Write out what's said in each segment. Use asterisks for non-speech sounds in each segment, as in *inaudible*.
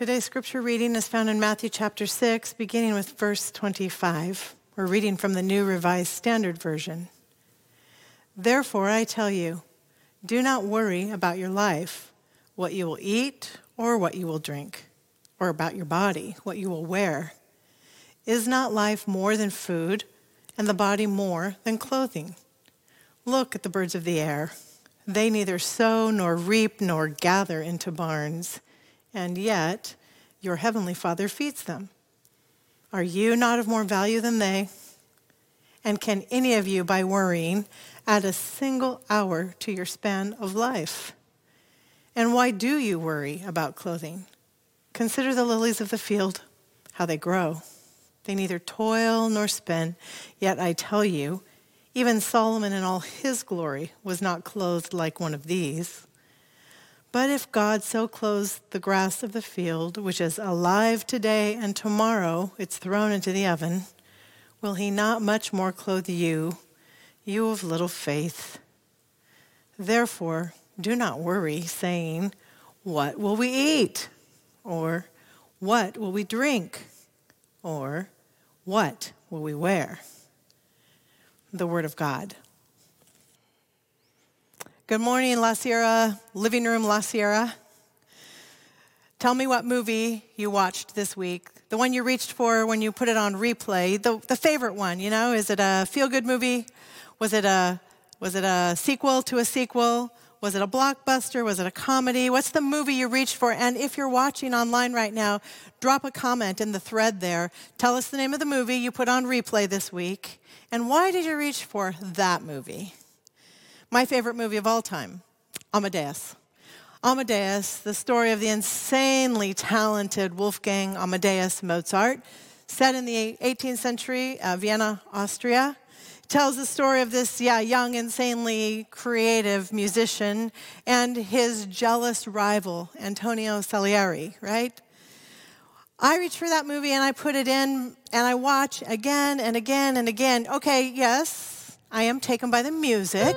Today's scripture reading is found in Matthew chapter 6, beginning with verse 25. We're reading from the New Revised Standard Version. Therefore, I tell you, do not worry about your life, what you will eat or what you will drink, or about your body, what you will wear. Is not life more than food, and the body more than clothing? Look at the birds of the air. They neither sow nor reap nor gather into barns and yet your heavenly Father feeds them. Are you not of more value than they? And can any of you, by worrying, add a single hour to your span of life? And why do you worry about clothing? Consider the lilies of the field, how they grow. They neither toil nor spin, yet I tell you, even Solomon in all his glory was not clothed like one of these. But if God so clothes the grass of the field, which is alive today and tomorrow it's thrown into the oven, will he not much more clothe you, you of little faith? Therefore, do not worry, saying, What will we eat? Or, What will we drink? Or, What will we wear? The Word of God. Good morning, La Sierra, living room La Sierra. Tell me what movie you watched this week. The one you reached for when you put it on replay, the, the favorite one, you know? Is it a feel good movie? Was it, a, was it a sequel to a sequel? Was it a blockbuster? Was it a comedy? What's the movie you reached for? And if you're watching online right now, drop a comment in the thread there. Tell us the name of the movie you put on replay this week. And why did you reach for that movie? My favorite movie of all time, Amadeus. Amadeus, the story of the insanely talented Wolfgang Amadeus Mozart, set in the 18th century, uh, Vienna, Austria, tells the story of this, yeah, young, insanely creative musician and his jealous rival, Antonio Salieri, right? I reach for that movie and I put it in and I watch again and again and again. Okay, yes, I am taken by the music.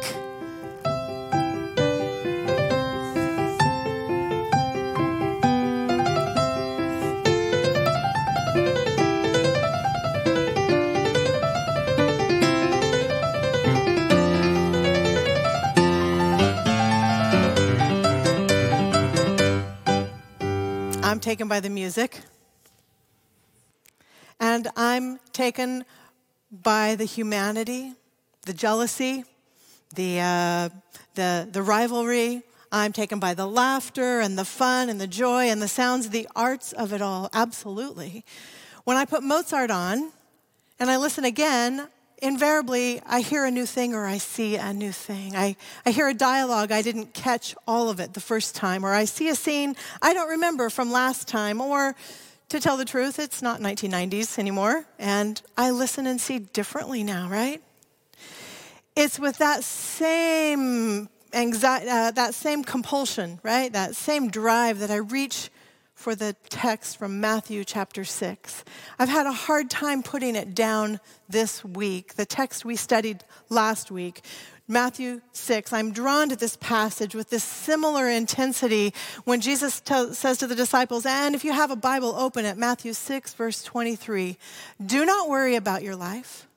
I'm taken by the music. And I'm taken by the humanity, the jealousy, the, uh, the, the rivalry. I'm taken by the laughter and the fun and the joy and the sounds, the arts of it all. Absolutely. When I put Mozart on and I listen again, invariably I hear a new thing or I see a new thing. I, I hear a dialogue, I didn't catch all of it the first time, or I see a scene I don't remember from last time, or to tell the truth, it's not 1990s anymore, and I listen and see differently now, right? It's with that same anxiety, uh, that same compulsion, right? That same drive that I reach for the text from Matthew chapter 6. I've had a hard time putting it down this week. The text we studied last week, Matthew 6. I'm drawn to this passage with this similar intensity when Jesus says to the disciples, and if you have a Bible, open it, Matthew 6, verse 23. Do not worry about your life.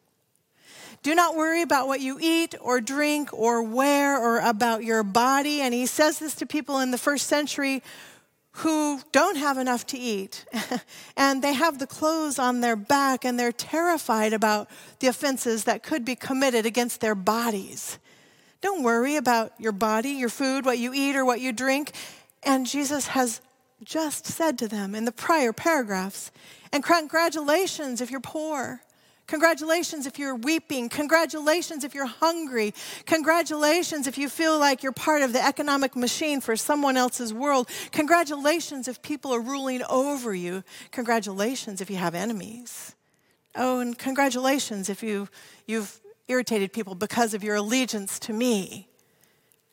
Do not worry about what you eat or drink or wear or about your body. And he says this to people in the first century who don't have enough to eat *laughs* and they have the clothes on their back and they're terrified about the offenses that could be committed against their bodies. Don't worry about your body, your food, what you eat or what you drink. And Jesus has just said to them in the prior paragraphs, and congratulations if you're poor. Congratulations if you're weeping. Congratulations if you're hungry. Congratulations if you feel like you're part of the economic machine for someone else's world. Congratulations if people are ruling over you. Congratulations if you have enemies. Oh, and congratulations if you, you've irritated people because of your allegiance to me.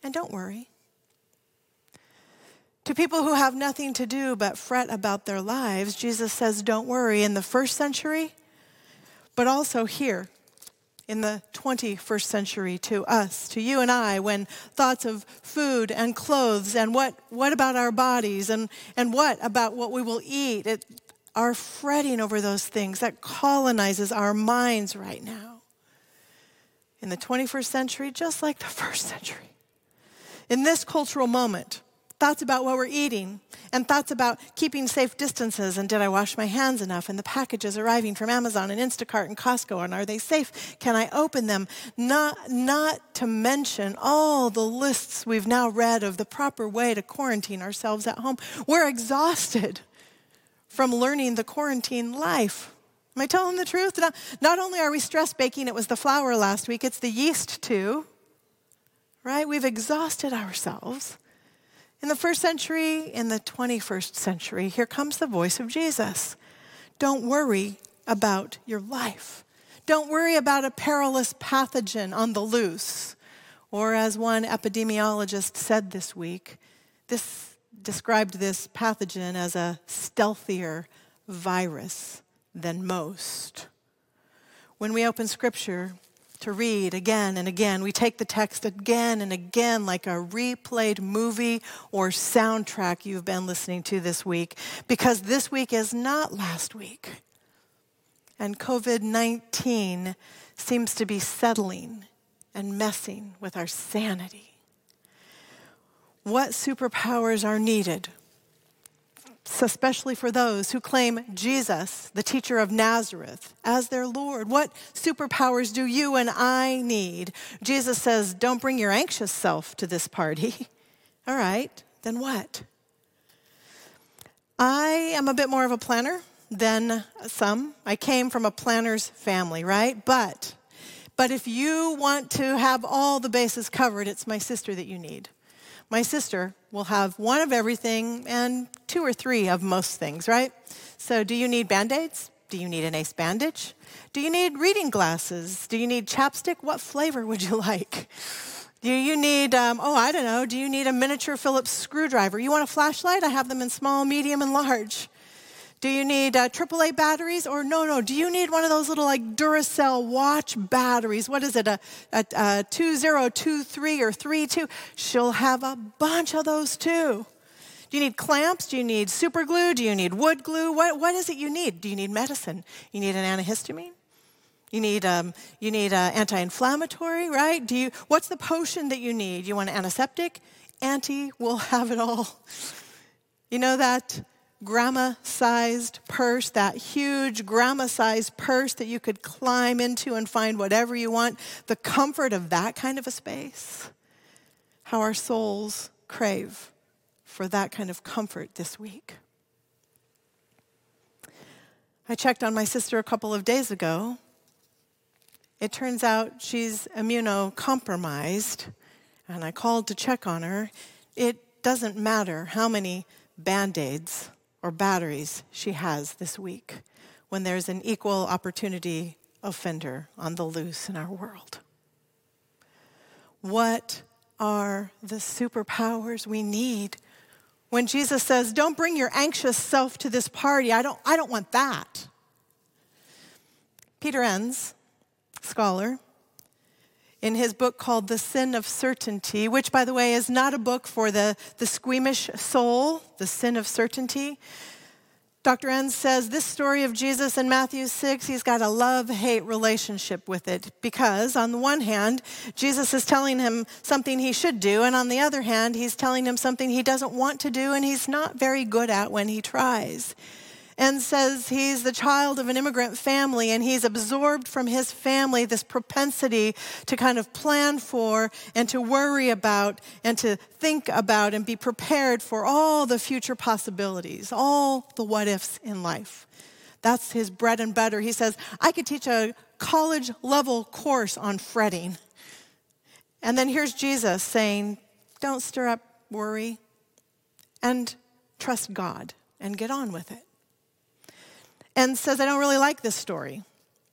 And don't worry. To people who have nothing to do but fret about their lives, Jesus says, Don't worry. In the first century, but also here in the 21st century to us, to you and I, when thoughts of food and clothes and what, what about our bodies and, and what about what we will eat, it, are fretting over those things that colonizes our minds right now. In the 21st century, just like the first century. In this cultural moment, thoughts about what we're eating, and thoughts about keeping safe distances and did I wash my hands enough and the packages arriving from Amazon and Instacart and Costco and are they safe? Can I open them? Not, not to mention all the lists we've now read of the proper way to quarantine ourselves at home. We're exhausted from learning the quarantine life. Am I telling the truth? Not, not only are we stress baking, it was the flour last week, it's the yeast too. Right? We've exhausted ourselves. In the first century, in the 21st century, here comes the voice of Jesus. Don't worry about your life. Don't worry about a perilous pathogen on the loose. Or, as one epidemiologist said this week, this described this pathogen as a stealthier virus than most. When we open scripture, to read again and again. We take the text again and again, like a replayed movie or soundtrack you've been listening to this week, because this week is not last week. And COVID 19 seems to be settling and messing with our sanity. What superpowers are needed especially for those who claim Jesus, the teacher of Nazareth, as their Lord. What superpowers do you and I need? Jesus says, Don't bring your anxious self to this party. *laughs* All right, then what? I am a bit more of a planner than some. I came from a planner's family, right? But but if you want to have all the bases covered, it's my sister that you need. My sister will have one of everything and two or three of most things, right? So, do you need band aids? Do you need an ace bandage? Do you need reading glasses? Do you need chapstick? What flavor would you *laughs* like? Do you need, um, oh, I don't know, do you need a miniature Phillips screwdriver? You want a flashlight? I have them in small, medium, and large. Do you need uh, AAA batteries? Or no, no, do you need one of those little like Duracell watch batteries? What is it, a, a, a 2023 or 32? She'll have a bunch of those too. Do you need clamps? Do you need super glue? Do you need wood glue? What, what is it you need? Do you need medicine? You need an antihistamine? You need, um, you need uh, anti-inflammatory, right? Do you, what's the potion that you need? You want an antiseptic? Auntie will have it all. You know that grandma sized purse, that huge grandma sized purse that you could climb into and find whatever you want, the comfort of that kind of a space. How our souls crave for that kind of comfort this week. I checked on my sister a couple of days ago. It turns out she's immunocompromised, and I called to check on her. It doesn't matter how many band aids or batteries she has this week when there's an equal opportunity offender on the loose in our world. What are the superpowers we need when Jesus says, Don't bring your anxious self to this party? I don't, I don't want that. Peter Enns, scholar, in his book called The Sin of Certainty, which, by the way, is not a book for the, the squeamish soul, The Sin of Certainty. Dr. Enns says this story of Jesus in Matthew 6, he's got a love hate relationship with it because, on the one hand, Jesus is telling him something he should do, and on the other hand, he's telling him something he doesn't want to do and he's not very good at when he tries and says he's the child of an immigrant family and he's absorbed from his family this propensity to kind of plan for and to worry about and to think about and be prepared for all the future possibilities, all the what ifs in life. That's his bread and butter. He says, I could teach a college level course on fretting. And then here's Jesus saying, Don't stir up worry and trust God and get on with it and says, I don't really like this story.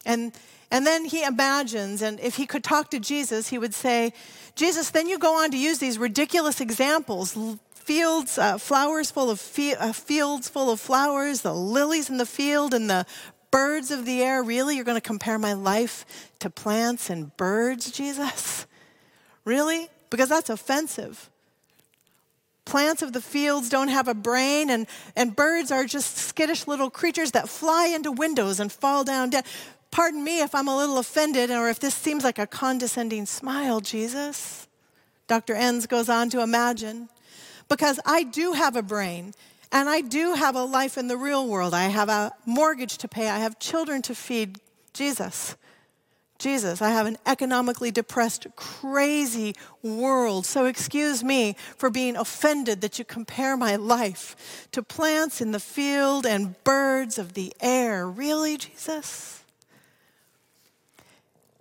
And, and then he imagines, and if he could talk to Jesus, he would say, Jesus, then you go on to use these ridiculous examples fields, uh, flowers full of uh, fields full of flowers, the lilies in the field, and the birds of the air. Really? You're going to compare my life to plants and birds, Jesus? Really? Because that's offensive. Plants of the fields don't have a brain, and, and birds are just skittish little creatures that fly into windows and fall down dead. Pardon me if I'm a little offended or if this seems like a condescending smile, Jesus. Dr. Enns goes on to imagine. Because I do have a brain and I do have a life in the real world. I have a mortgage to pay, I have children to feed. Jesus. Jesus, I have an economically depressed, crazy world. So excuse me for being offended that you compare my life to plants in the field and birds of the air. Really, Jesus?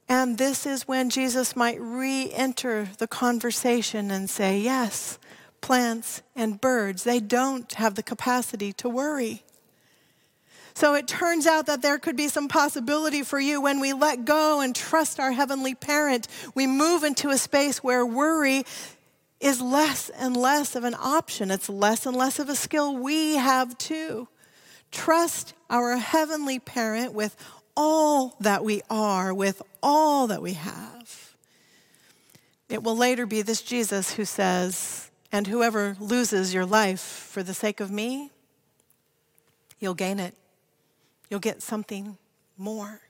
And this is when Jesus might re enter the conversation and say, Yes, plants and birds, they don't have the capacity to worry. So it turns out that there could be some possibility for you when we let go and trust our Heavenly Parent. We move into a space where worry is less and less of an option, it's less and less of a skill we have too. Trust our Heavenly Parent with all that we are, with all that we have. It will later be this Jesus who says, And whoever loses your life for the sake of me, you'll gain it you'll get something more.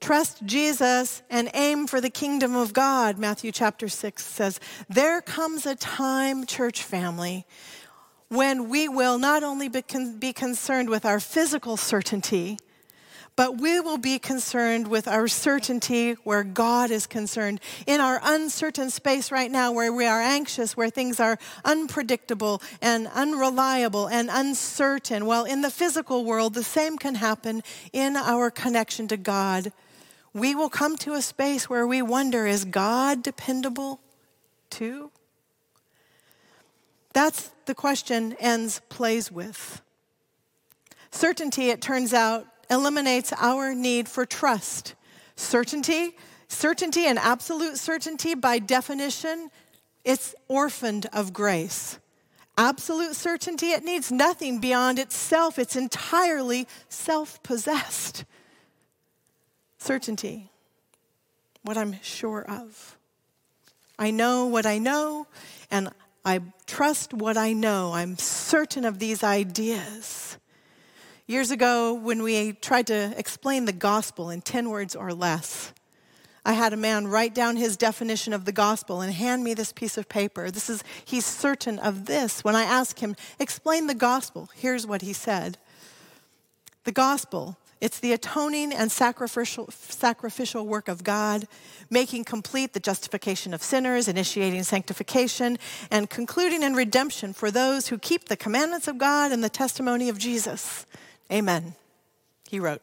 Trust Jesus and aim for the kingdom of God, Matthew chapter 6 says. There comes a time, church family, when we will not only be, con- be concerned with our physical certainty, but we will be concerned with our certainty where God is concerned. In our uncertain space right now, where we are anxious, where things are unpredictable and unreliable and uncertain, well, in the physical world, the same can happen in our connection to God. We will come to a space where we wonder is God dependable too? That's the question Enns plays with. Certainty, it turns out, eliminates our need for trust. Certainty, certainty and absolute certainty, by definition, it's orphaned of grace. Absolute certainty, it needs nothing beyond itself, it's entirely self possessed. Certainty, what I'm sure of. I know what I know, and I trust what I know. I'm certain of these ideas. Years ago, when we tried to explain the gospel in 10 words or less, I had a man write down his definition of the gospel and hand me this piece of paper. This is, he's certain of this. When I asked him, explain the gospel, here's what he said The gospel, it's the atoning and sacrificial, sacrificial work of God, making complete the justification of sinners, initiating sanctification, and concluding in redemption for those who keep the commandments of God and the testimony of Jesus. Amen, he wrote.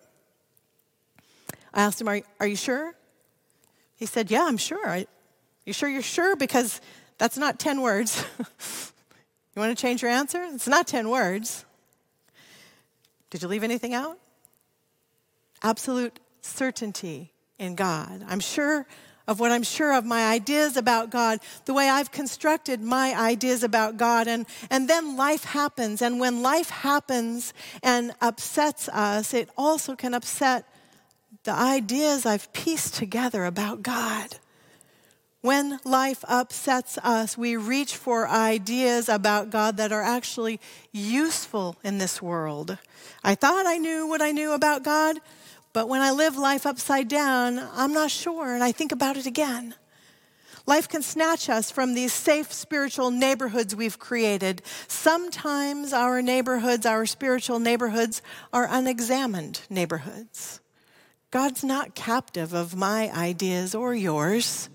I asked him, Are, are you sure? He said, Yeah, I'm sure. I, you sure you're sure? Because that's not 10 words. *laughs* you want to change your answer? It's not 10 words. Did you leave anything out? Absolute certainty in God. I'm sure of what I'm sure of, my ideas about God, the way I've constructed my ideas about God. And, and then life happens. And when life happens and upsets us, it also can upset the ideas I've pieced together about God. When life upsets us, we reach for ideas about God that are actually useful in this world. I thought I knew what I knew about God, but when I live life upside down, I'm not sure, and I think about it again. Life can snatch us from these safe spiritual neighborhoods we've created. Sometimes our neighborhoods, our spiritual neighborhoods, are unexamined neighborhoods. God's not captive of my ideas or yours.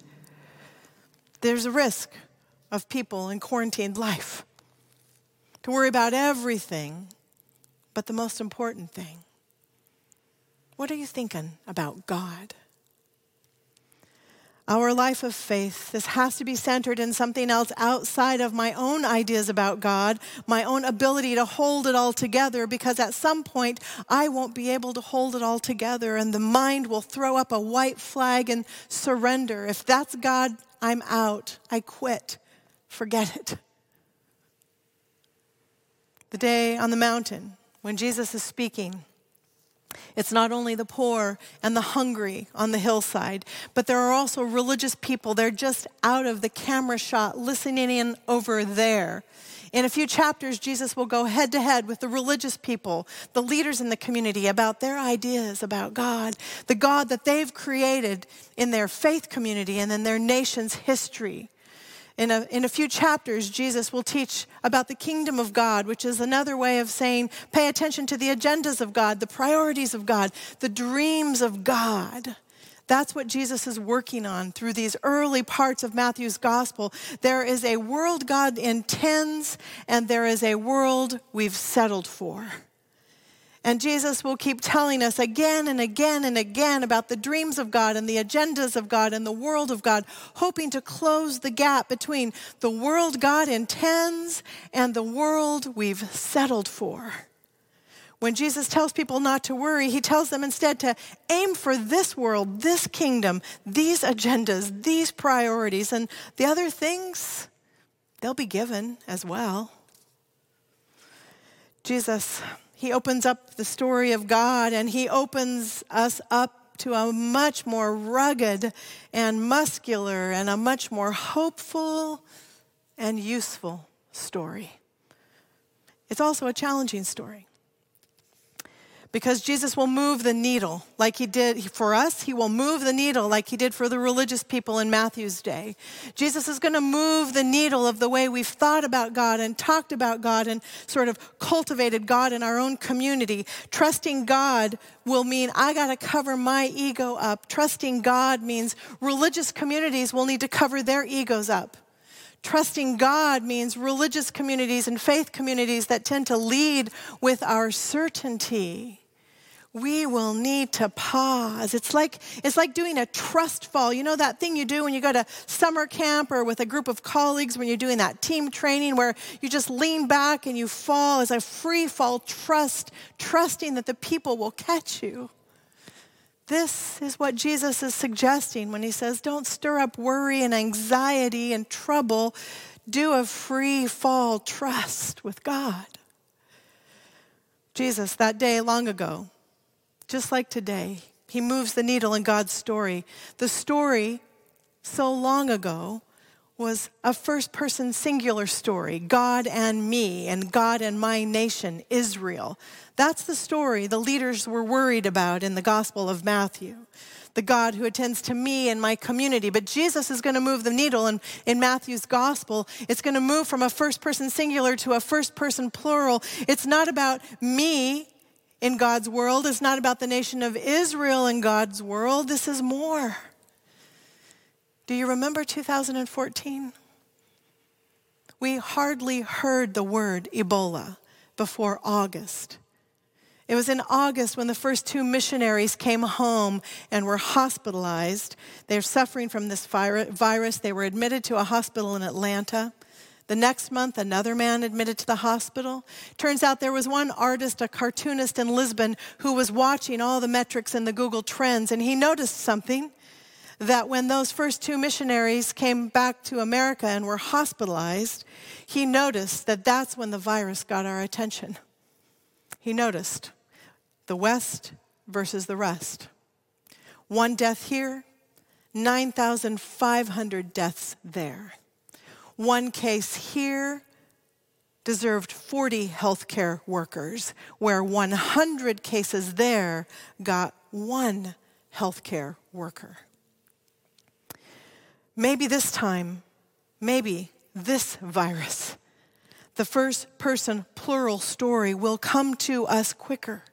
There's a risk of people in quarantined life to worry about everything but the most important thing. What are you thinking about God? Our life of faith, this has to be centered in something else outside of my own ideas about God, my own ability to hold it all together, because at some point I won't be able to hold it all together and the mind will throw up a white flag and surrender. If that's God, I'm out. I quit. Forget it. The day on the mountain when Jesus is speaking, It's not only the poor and the hungry on the hillside, but there are also religious people. They're just out of the camera shot listening in over there. In a few chapters, Jesus will go head to head with the religious people, the leaders in the community, about their ideas about God, the God that they've created in their faith community and in their nation's history. In a, in a few chapters, Jesus will teach about the kingdom of God, which is another way of saying pay attention to the agendas of God, the priorities of God, the dreams of God. That's what Jesus is working on through these early parts of Matthew's gospel. There is a world God intends, and there is a world we've settled for. And Jesus will keep telling us again and again and again about the dreams of God and the agendas of God and the world of God, hoping to close the gap between the world God intends and the world we've settled for. When Jesus tells people not to worry, he tells them instead to aim for this world, this kingdom, these agendas, these priorities, and the other things, they'll be given as well. Jesus he opens up the story of God and he opens us up to a much more rugged and muscular and a much more hopeful and useful story. It's also a challenging story because Jesus will move the needle like he did for us. He will move the needle like he did for the religious people in Matthew's day. Jesus is going to move the needle of the way we've thought about God and talked about God and sort of cultivated God in our own community. Trusting God will mean I got to cover my ego up. Trusting God means religious communities will need to cover their egos up. Trusting God means religious communities and faith communities that tend to lead with our certainty we will need to pause. It's like, it's like doing a trust fall. You know that thing you do when you go to summer camp or with a group of colleagues when you're doing that team training where you just lean back and you fall as a free fall trust, trusting that the people will catch you. This is what Jesus is suggesting when he says, Don't stir up worry and anxiety and trouble. Do a free fall trust with God. Jesus, that day long ago, just like today. He moves the needle in God's story. The story so long ago was a first person singular story God and me, and God and my nation, Israel. That's the story the leaders were worried about in the Gospel of Matthew. The God who attends to me and my community. But Jesus is going to move the needle in, in Matthew's gospel. It's going to move from a first person singular to a first person plural. It's not about me in God's world. It's not about the nation of Israel in God's world. This is more. Do you remember 2014? We hardly heard the word Ebola before August. It was in August when the first two missionaries came home and were hospitalized. They're suffering from this virus. They were admitted to a hospital in Atlanta. The next month, another man admitted to the hospital. Turns out there was one artist, a cartoonist in Lisbon, who was watching all the metrics in the Google Trends, and he noticed something that when those first two missionaries came back to America and were hospitalized, he noticed that that's when the virus got our attention. He noticed the West versus the rest. One death here, 9,500 deaths there. One case here deserved 40 healthcare workers, where 100 cases there got one healthcare worker. Maybe this time, maybe this virus, the first person plural story will come to us quicker.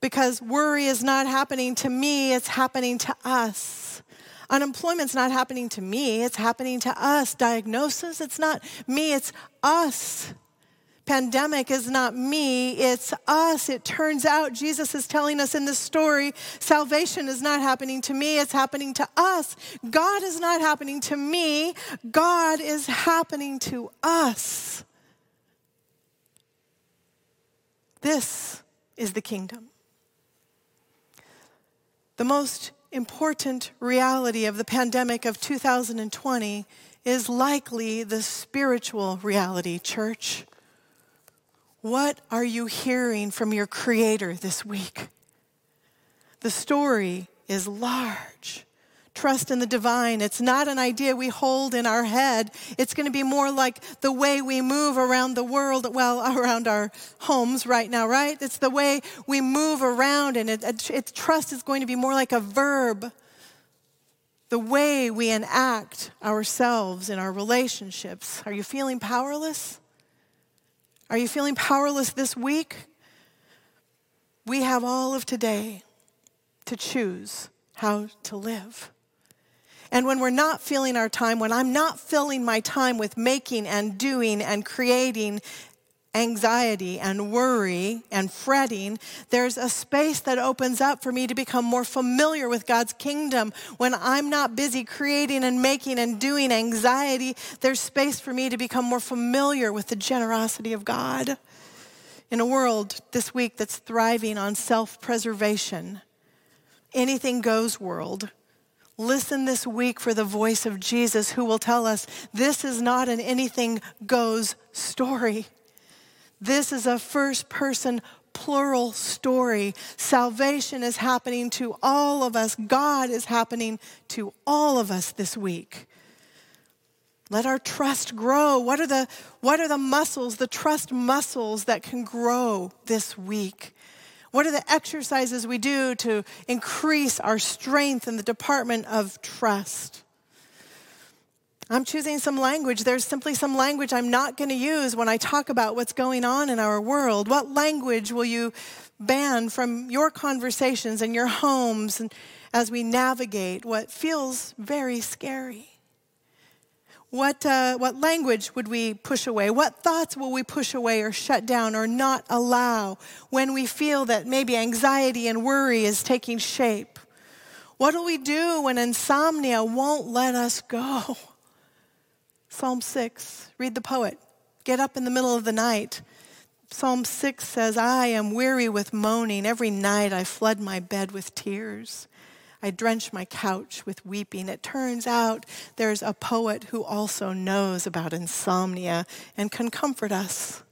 Because worry is not happening to me, it's happening to us. Unemployment's not happening to me, it's happening to us. Diagnosis, it's not me, it's us. Pandemic is not me, it's us. It turns out Jesus is telling us in this story salvation is not happening to me, it's happening to us. God is not happening to me, God is happening to us. This is the kingdom. The most important reality of the pandemic of 2020 is likely the spiritual reality, church. What are you hearing from your Creator this week? The story is large. Trust in the divine. It's not an idea we hold in our head. It's going to be more like the way we move around the world, well, *laughs* around our homes right now, right? It's the way we move around, and it, it, it, trust is going to be more like a verb. The way we enact ourselves in our relationships. Are you feeling powerless? Are you feeling powerless this week? We have all of today to choose how to live. And when we're not filling our time, when I'm not filling my time with making and doing and creating anxiety and worry and fretting, there's a space that opens up for me to become more familiar with God's kingdom. When I'm not busy creating and making and doing anxiety, there's space for me to become more familiar with the generosity of God. In a world this week that's thriving on self preservation, anything goes world Listen this week for the voice of Jesus who will tell us this is not an anything goes story. This is a first person plural story. Salvation is happening to all of us. God is happening to all of us this week. Let our trust grow. What are the, what are the muscles, the trust muscles that can grow this week? What are the exercises we do to increase our strength in the department of trust? I'm choosing some language. There's simply some language I'm not going to use when I talk about what's going on in our world. What language will you ban from your conversations and your homes and as we navigate what feels very scary? What, uh, what language would we push away? What thoughts will we push away or shut down or not allow when we feel that maybe anxiety and worry is taking shape? What will we do when insomnia won't let us go? *laughs* Psalm 6, read the poet. Get up in the middle of the night. Psalm 6 says, I am weary with moaning. Every night I flood my bed with tears. I drench my couch with weeping. It turns out there's a poet who also knows about insomnia and can comfort us.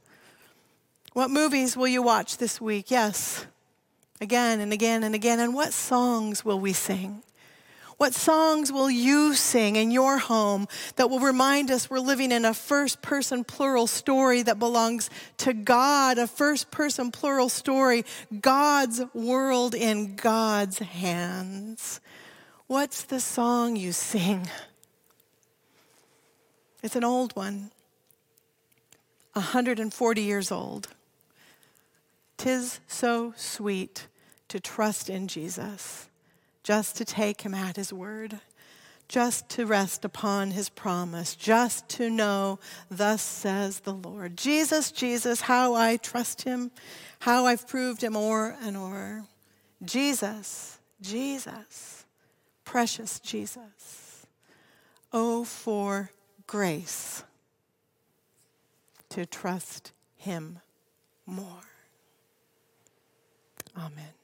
What movies will you watch this week? Yes, again and again and again. And what songs will we sing? What songs will you sing in your home that will remind us we're living in a first person plural story that belongs to God, a first person plural story, God's world in God's hands? What's the song you sing? It's an old one, 140 years old. Tis so sweet to trust in Jesus just to take him at his word, just to rest upon his promise, just to know, thus says the Lord. Jesus, Jesus, how I trust him, how I've proved him o'er and o'er. Jesus, Jesus, precious Jesus. Oh, for grace to trust him more. Amen.